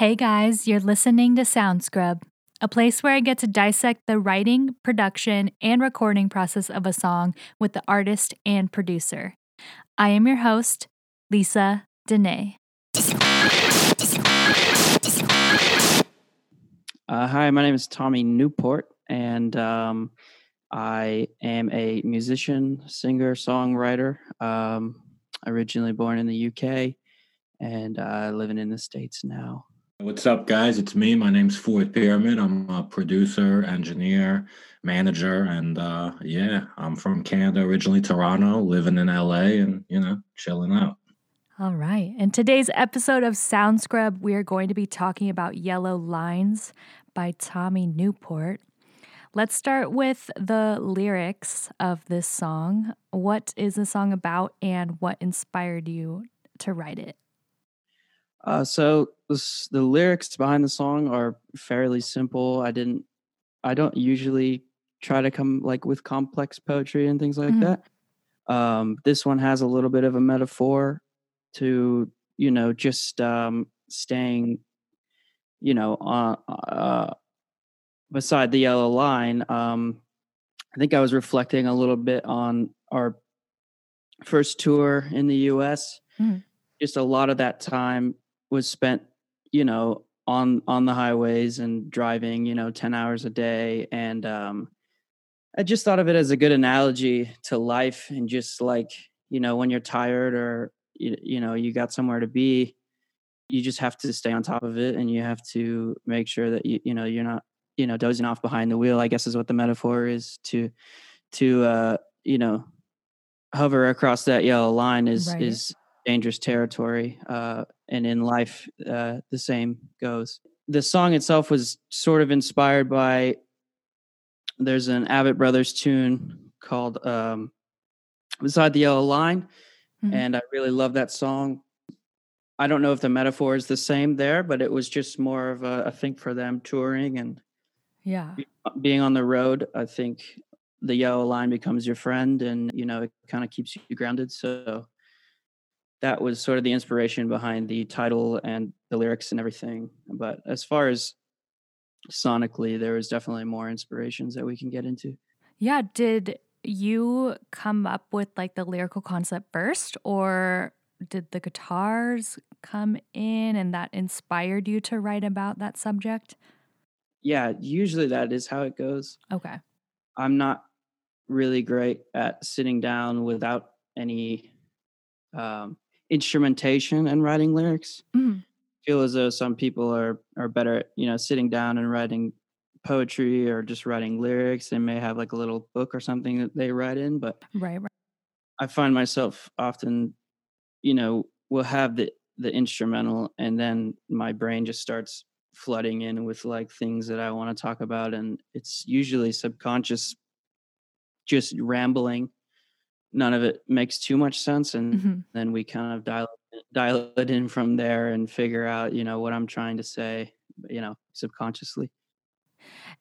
Hey guys, you're listening to Sound Scrub, a place where I get to dissect the writing, production, and recording process of a song with the artist and producer. I am your host, Lisa Dene. Uh, hi, my name is Tommy Newport, and um, I am a musician, singer, songwriter. Um, originally born in the UK and uh, living in the States now. What's up, guys? It's me. My name's Fourth Pyramid. I'm a producer, engineer, manager, and uh, yeah, I'm from Canada originally, Toronto, living in LA, and you know, chilling out. All right. In today's episode of Sound Scrub, we are going to be talking about Yellow Lines by Tommy Newport. Let's start with the lyrics of this song. What is the song about and what inspired you to write it? Uh, so this, the lyrics behind the song are fairly simple. I didn't, I don't usually try to come like with complex poetry and things like mm-hmm. that. Um, this one has a little bit of a metaphor to, you know, just um, staying, you know, uh, uh, beside the yellow line. Um, I think I was reflecting a little bit on our first tour in the U.S. Mm-hmm. Just a lot of that time was spent, you know, on on the highways and driving, you know, 10 hours a day and um I just thought of it as a good analogy to life and just like, you know, when you're tired or you, you know, you got somewhere to be, you just have to stay on top of it and you have to make sure that you you know, you're not, you know, dozing off behind the wheel, I guess is what the metaphor is to to uh, you know, hover across that yellow line is right. is dangerous territory. Uh, and in life, uh, the same goes. The song itself was sort of inspired by. There's an Avett Brothers tune called um, "Beside the Yellow Line," mm-hmm. and I really love that song. I don't know if the metaphor is the same there, but it was just more of a, a thing for them touring and yeah, being on the road. I think the yellow line becomes your friend, and you know it kind of keeps you grounded. So that was sort of the inspiration behind the title and the lyrics and everything. But as far as sonically, there was definitely more inspirations that we can get into. Yeah. Did you come up with like the lyrical concept first, or did the guitars come in and that inspired you to write about that subject? Yeah, usually that is how it goes. Okay. I'm not really great at sitting down without any um, instrumentation and writing lyrics. Mm. feel as though some people are are better at you know sitting down and writing poetry or just writing lyrics. They may have like a little book or something that they write in, but right, right. I find myself often, you know, will have the the instrumental, and then my brain just starts flooding in with like things that I want to talk about, and it's usually subconscious, just rambling none of it makes too much sense and mm-hmm. then we kind of dial dial it in from there and figure out you know what i'm trying to say you know subconsciously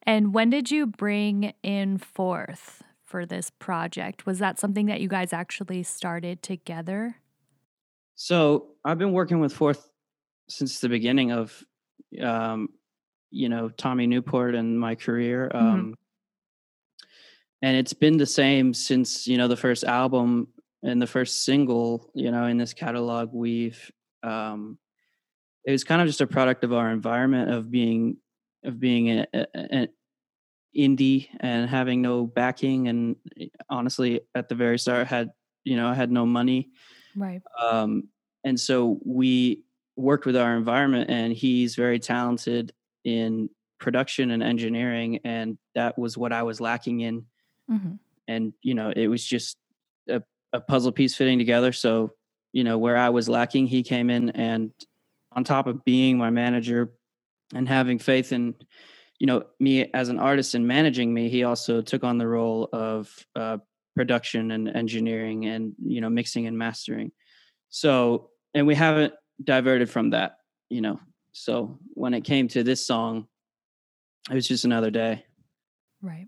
and when did you bring in fourth for this project was that something that you guys actually started together so i've been working with fourth since the beginning of um, you know tommy newport and my career mm-hmm. um, and it's been the same since you know the first album and the first single you know in this catalog. We've um it was kind of just a product of our environment of being of being an indie and having no backing. And eh, honestly at the very start had you know I had no money. Right. Um and so we worked with our environment and he's very talented in production and engineering and that was what i was lacking in Mm-hmm. And, you know, it was just a, a puzzle piece fitting together. So, you know, where I was lacking, he came in and on top of being my manager and having faith in, you know, me as an artist and managing me, he also took on the role of uh, production and engineering and, you know, mixing and mastering. So, and we haven't diverted from that, you know. So when it came to this song, it was just another day. Right.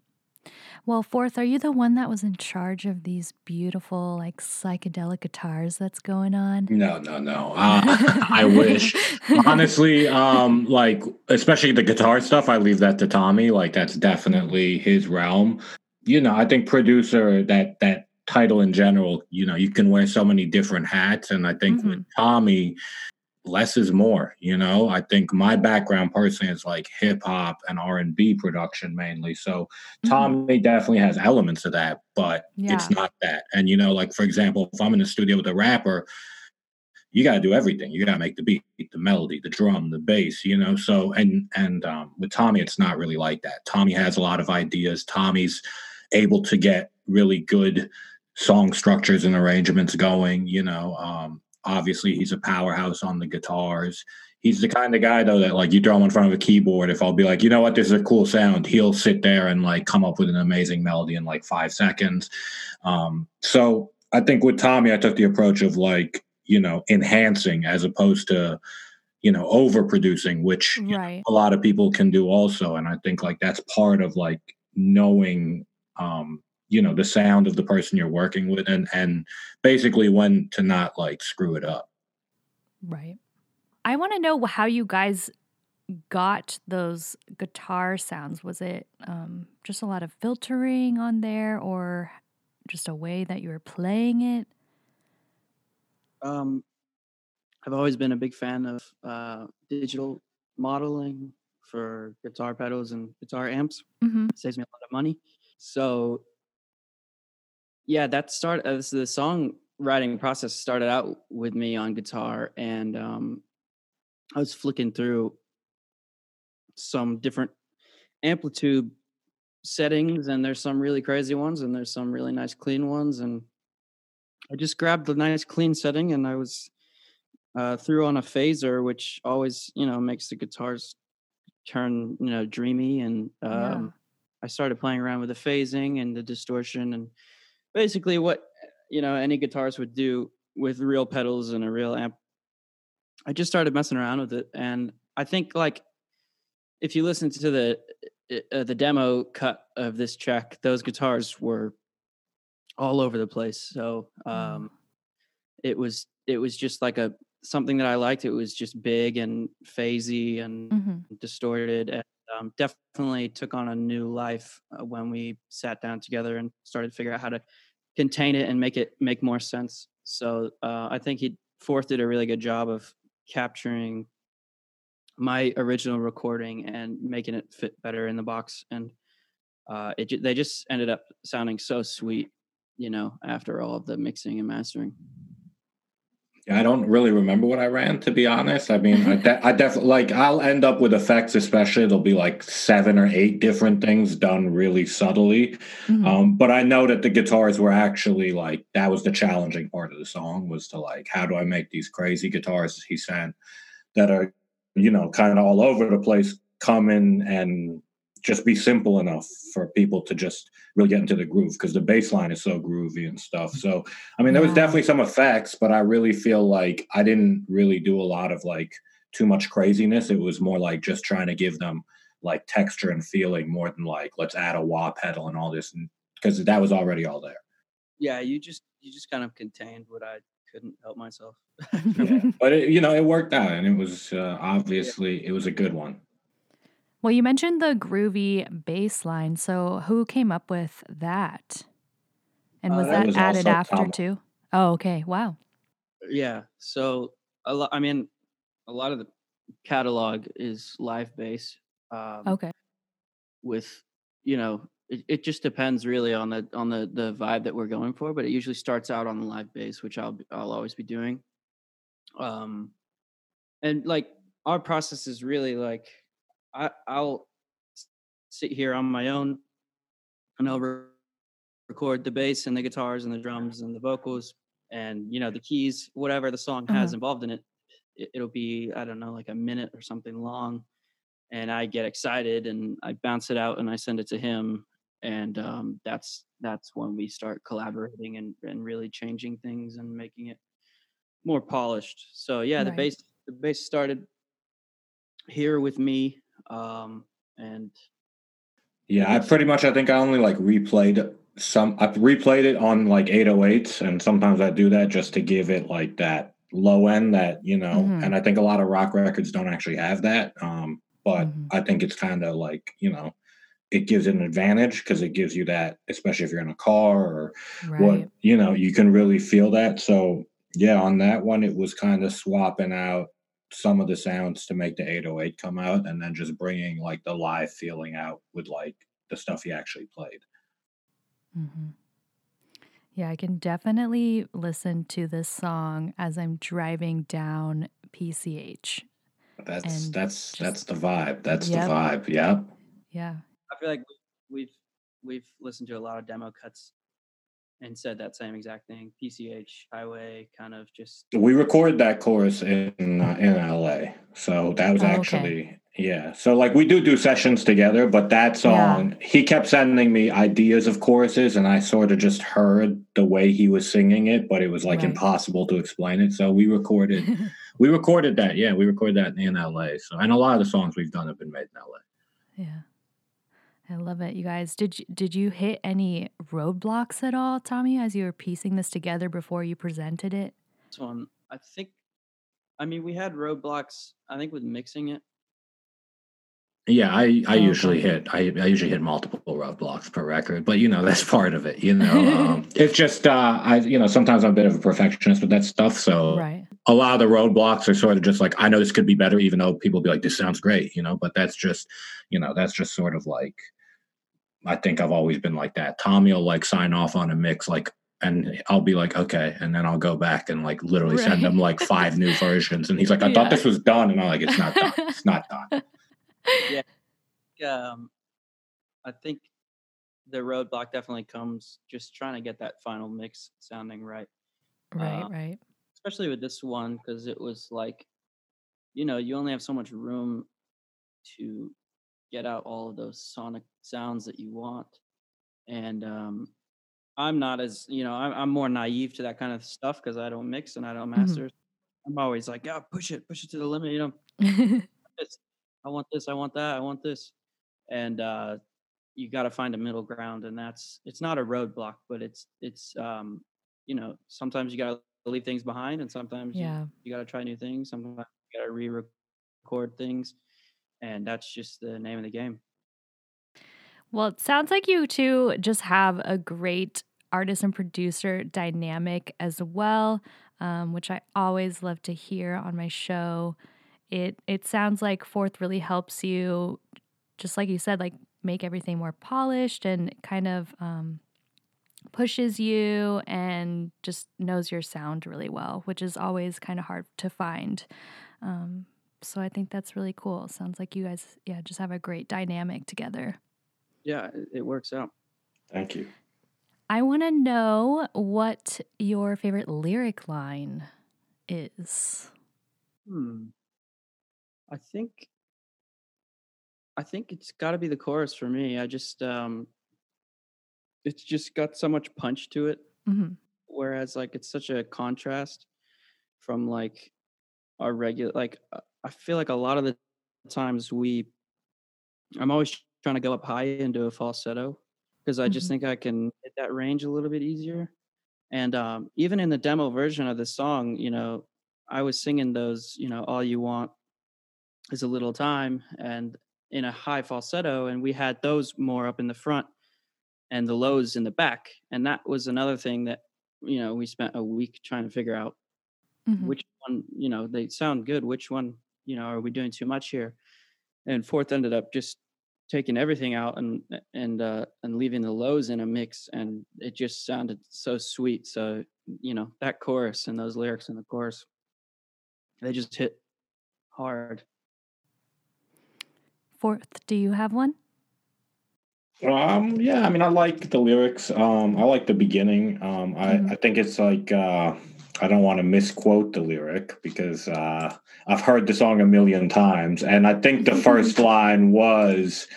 Well, fourth, are you the one that was in charge of these beautiful, like psychedelic guitars that's going on? No, no, no. Uh, I wish. Honestly, um, like especially the guitar stuff, I leave that to Tommy. Like that's definitely his realm. You know, I think producer that that title in general, you know, you can wear so many different hats. And I think mm-hmm. with Tommy, less is more you know i think my background personally is like hip hop and r&b production mainly so mm-hmm. tommy definitely has elements of that but yeah. it's not that and you know like for example if i'm in the studio with a rapper you got to do everything you got to make the beat the melody the drum the bass you know so and and um, with tommy it's not really like that tommy has a lot of ideas tommy's able to get really good song structures and arrangements going you know um, obviously he's a powerhouse on the guitars. He's the kind of guy though that like you throw him in front of a keyboard. If I'll be like, you know what, this is a cool sound, he'll sit there and like come up with an amazing melody in like five seconds. Um, so I think with Tommy, I took the approach of like, you know, enhancing as opposed to, you know, overproducing, which right. know, a lot of people can do also. And I think like that's part of like knowing um you know the sound of the person you're working with and and basically when to not like screw it up. Right. I want to know how you guys got those guitar sounds. Was it um, just a lot of filtering on there or just a way that you were playing it? Um i've always been a big fan of uh, digital modeling for guitar pedals and guitar amps. Mm-hmm. saves me a lot of money. So yeah, that started uh, the songwriting process started out with me on guitar, and um, I was flicking through some different AmpliTube settings, and there's some really crazy ones, and there's some really nice clean ones, and I just grabbed the nice clean setting, and I was uh, threw on a phaser, which always you know makes the guitars turn you know dreamy, and um, yeah. I started playing around with the phasing and the distortion and basically what you know any guitarist would do with real pedals and a real amp. I just started messing around with it, and I think like if you listen to the uh, the demo cut of this track, those guitars were all over the place. So mm. um, it was it was just like a something that I liked. It was just big and phasey and mm-hmm. distorted, and um, definitely took on a new life uh, when we sat down together and started to figure out how to contain it and make it make more sense. So uh, I think he fourth did a really good job of capturing my original recording and making it fit better in the box. And uh, it they just ended up sounding so sweet, you know, after all of the mixing and mastering. I don't really remember what I ran, to be honest. I mean, I, de- I definitely like I'll end up with effects, especially there'll be like seven or eight different things done really subtly. Mm-hmm. Um, but I know that the guitars were actually like that was the challenging part of the song was to like how do I make these crazy guitars he sent that are you know kind of all over the place come in and just be simple enough for people to just really get into the groove because the bass line is so groovy and stuff. So, I mean, there was definitely some effects, but I really feel like I didn't really do a lot of like too much craziness. It was more like just trying to give them like texture and feeling more than like let's add a wah pedal and all this, because that was already all there. Yeah, you just you just kind of contained what I couldn't help myself. yeah. But it, you know, it worked out, and it was uh, obviously yeah. it was a good one. Well, you mentioned the groovy bass line. So who came up with that? And was uh, that, that was added after Tom. too? Oh, okay. Wow. Yeah. So a lot. I mean, a lot of the catalog is live bass. Um, okay. With you know, it, it just depends really on the on the the vibe that we're going for, but it usually starts out on the live bass, which I'll I'll always be doing. Um, and like our process is really like I, I'll sit here on my own and I'll re- record the bass and the guitars and the drums and the vocals and you know the keys, whatever the song has uh-huh. involved in it. it. It'll be I don't know like a minute or something long, and I get excited and I bounce it out and I send it to him, and um, that's that's when we start collaborating and and really changing things and making it more polished. So yeah, right. the bass the bass started here with me um, and Yeah, I pretty much I think I only like replayed some I've replayed it on like 808s and sometimes I do that just to give it like that low end that, you know, Mhm. and I think a lot of rock records don't actually have that. Um, but Mhm. I think it's kind of like, you know, it gives it an advantage because it gives you that, especially if you're in a car or Right. what you know you can really feel that so yeah on that one it was kind of swapping out some of the sounds to make the 808 come out and then just bringing like the live feeling out with like the stuff he actually played hmm Yeah, I can definitely listen to this song as I'm driving down PCH. that's that's just- that's the vibe that's Yep. the vibe yeah Yeah. I feel like we've we've listened to a lot of demo cuts and said that same exact thing. PCH highway kind of just we recorded that chorus in uh, in la so that was Oh, okay. actually yeah so like we do do sessions together but that Yeah. song he kept sending me ideas of choruses and i sort of just heard the way he was singing it but it was like Right. impossible to explain it so we recorded we recorded that yeah we recorded that in la so and a lot of the songs we've done have been made in la yeah. I love it, you guys. Did you, did you hit any roadblocks at all, Tommy, as you were piecing this together before you presented it? this one. I think I mean we had roadblocks, I think with mixing it. Yeah, I, I Oh, usually okay. hit I, I usually hit multiple roadblocks per record, but you know that's part of it. You know, um, it's just uh, I you know sometimes I'm a bit of a perfectionist with that stuff, so Right. a lot of the roadblocks are sort of just like I know this could be better, even though people be like this sounds great, you know. But that's just you know that's just sort of like I think I've always been like that. Tommy will like sign off on a mix like. And I'll be like, okay, and then I'll go back and like literally send him like five new versions, and he's like, I Yeah. thought this was done, and I'm like, it's not done, it's not done. Yeah. Um I think the roadblock definitely comes just trying to get that final mix sounding right. Right, Uh, right. especially with this one because it was like you know you only have so much room to get out all of those sonic sounds that you want. And um i'm not as you know i'm, I'm more naive to that kind of stuff because i don't mix and i don't Mhm. master. I'm always like yeah push it push it to the limit you know. I want this i want that i want this. And uh you got to find a middle ground and that's it's not a roadblock but it's it's um you know sometimes you got to leave things behind and sometimes you, yeah. you got to try new things sometimes you got to re-record things and that's just the name of the game Well, it sounds like you two just have a great artist and producer dynamic as well, um, which I always love to hear on my show. It it sounds like Fourth really helps you, just like you said, like make everything more polished and kind of um, pushes you and just knows your sound really well, which is always kind of hard to find. Um, so I think that's really cool. Sounds like you guys, yeah, just have a great dynamic together. yeah it, it works out Thank you. I want to know what your favorite lyric line is. hmm i think i think it's got to be the chorus for me i just um it's just got so much punch to it hmm whereas like it's such a contrast from like our regular like uh, i feel like a lot of the times we i'm always trying to go up high into a falsetto because i just Mhm. think i can hit that range a little bit easier and um, even in the demo version of the song you know i was singing those you know all you want is a little time and in a high falsetto and we had those more up in the front and the lows in the back and that was another thing that you know we spent a week trying to figure out Mhm. which one you know they sound good which one you know are we doing too much here and fourth ended up just taking everything out and and uh and leaving the lows in a mix and it just sounded so sweet so you know that chorus and those lyrics in the chorus they just hit hard Fourth, do you have one? Um, yeah, I mean, I like the lyrics. Um, I like the beginning. Um, I, Mhm. I think it's like uh, I don't want to misquote the lyric because uh, I've heard the song a million times, and I think the first line was,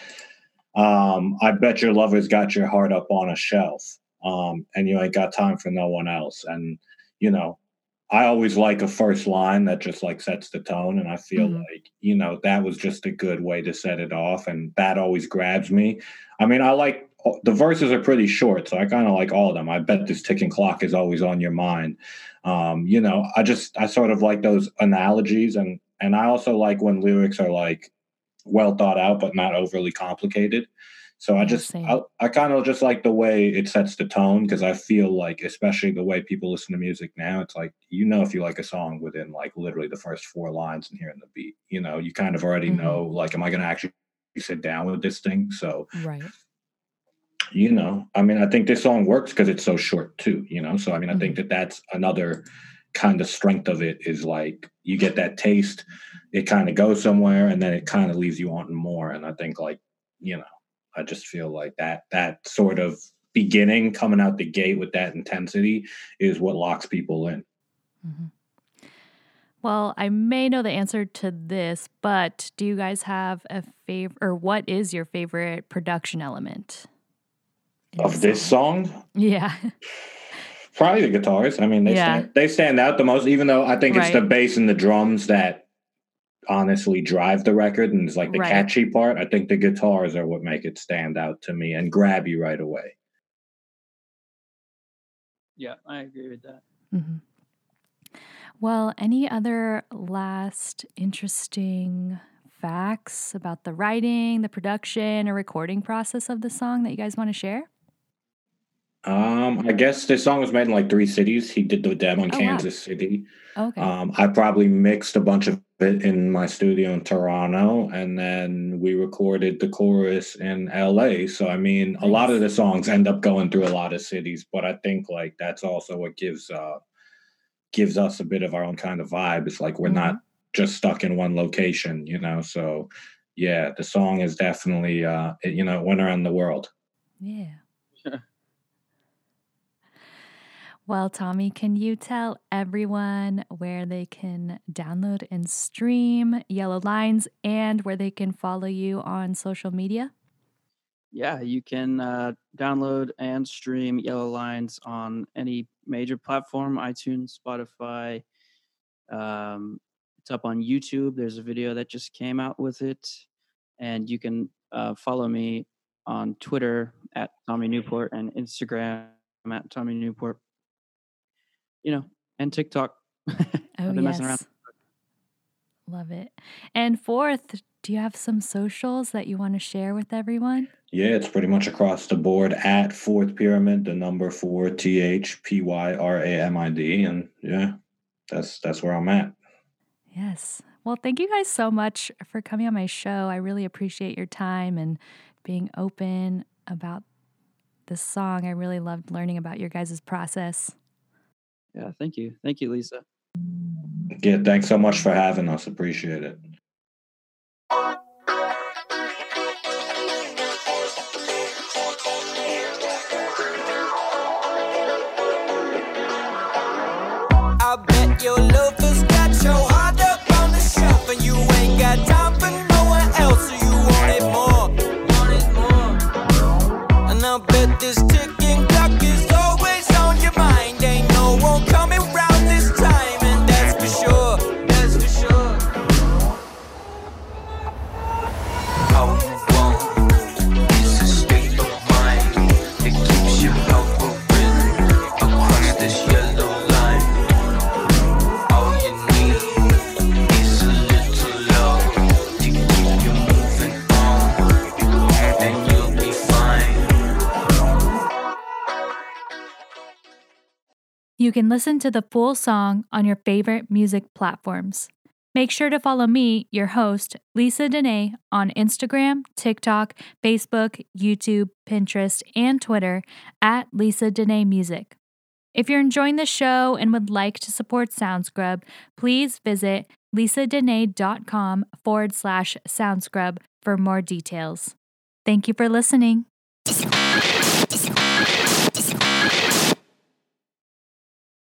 um, "I bet your lover's got your heart up on a shelf, um, and you ain't got time for no one else." And you know, I always like a first line that just like sets the tone. And I feel Mhm. like, you know, that was just a good way to set it off. And that always grabs me. I mean, I like the verses are pretty short, so I kind of like all of them. I bet this ticking clock is always on your mind. Um, you know, I just I sort of like those analogies and and I also like when lyrics are like well thought out but not overly complicated. So I just. I, I kind of just like the way it sets the tone because I feel like especially the way people listen to music now, it's like you know if you like a song within like literally the first four lines and hearing the beat, you know, you kind of already Mhm. know like am I going to actually sit down with this thing? So Right. You know i mean i think this song works because it's so short too you know so i mean i think that that's another kind of strength of it is like you get that taste it kind of goes somewhere and then it kind of leaves you wanting more and i think like you know i just feel like that that sort of beginning coming out the gate with that intensity is what locks people in Mhm. Well, I may know the answer to this, but do you guys have a favorite, or what is your favorite production element? In of the this song Yeah. Probably the guitars. I mean, they Yeah. stand, they stand out the most. Even though I think it's the bass and the drums that honestly drive the record, and it's like the Right. catchy part. I think the guitars are what make it stand out to me and grab you right away. Yeah, I agree with that. hmm Well, any other last interesting facts about the writing, the production, or recording process of the song that you guys want to share? Um, I guess this song was made in like three cities. He did the demo in Oh, wow. Kansas City. Okay. Um, I probably mixed a bunch of it in my studio in Toronto, and then we recorded the chorus in LA. So I mean, a lot of the songs end up going through a lot of cities, but I think like that's also what gives uh gives us a bit of our own kind of vibe. It's like we're not just stuck in one location, you know. So yeah, the song is definitely uh it, you know, it went around the world. yeah. Sure. Well, Tommy, can you tell everyone where they can download and stream Yellow Lines and where they can follow you on social media? Yeah, you can uh, download and stream Yellow Lines on any major platform, iTunes, Spotify. Um, it's up on YouTube. There's a video that just came out with it, and you can uh, follow me on Twitter at Tommy Newport and Instagram at Tommy Newport. You know, and TikTok. Oh, I've been messing around. yes. Love it. And fourth, do you have some socials that you want to share with everyone? Yeah, it's pretty much across the board at Fourth Pyramid, the number four T H P Y R A M I D, and yeah, that's that's where I'm at. Yes. Well, thank you guys so much for coming on my show. I really appreciate your time and being open about this song. I really loved learning about your guys' process. Yeah, thank you, thank you, Lisa. Yeah, thanks so much for having us. Appreciate it. I bet your You can listen to the full song on your favorite music platforms. Make sure to follow me, your host, Lisa Dene, on Instagram, TikTok, Facebook, YouTube, Pinterest, and Twitter at Lisa Dene Music. If you're enjoying the show and would like to support SoundScrub, please visit lisadene.com forward slash SoundScrub for more details. Thank you for listening.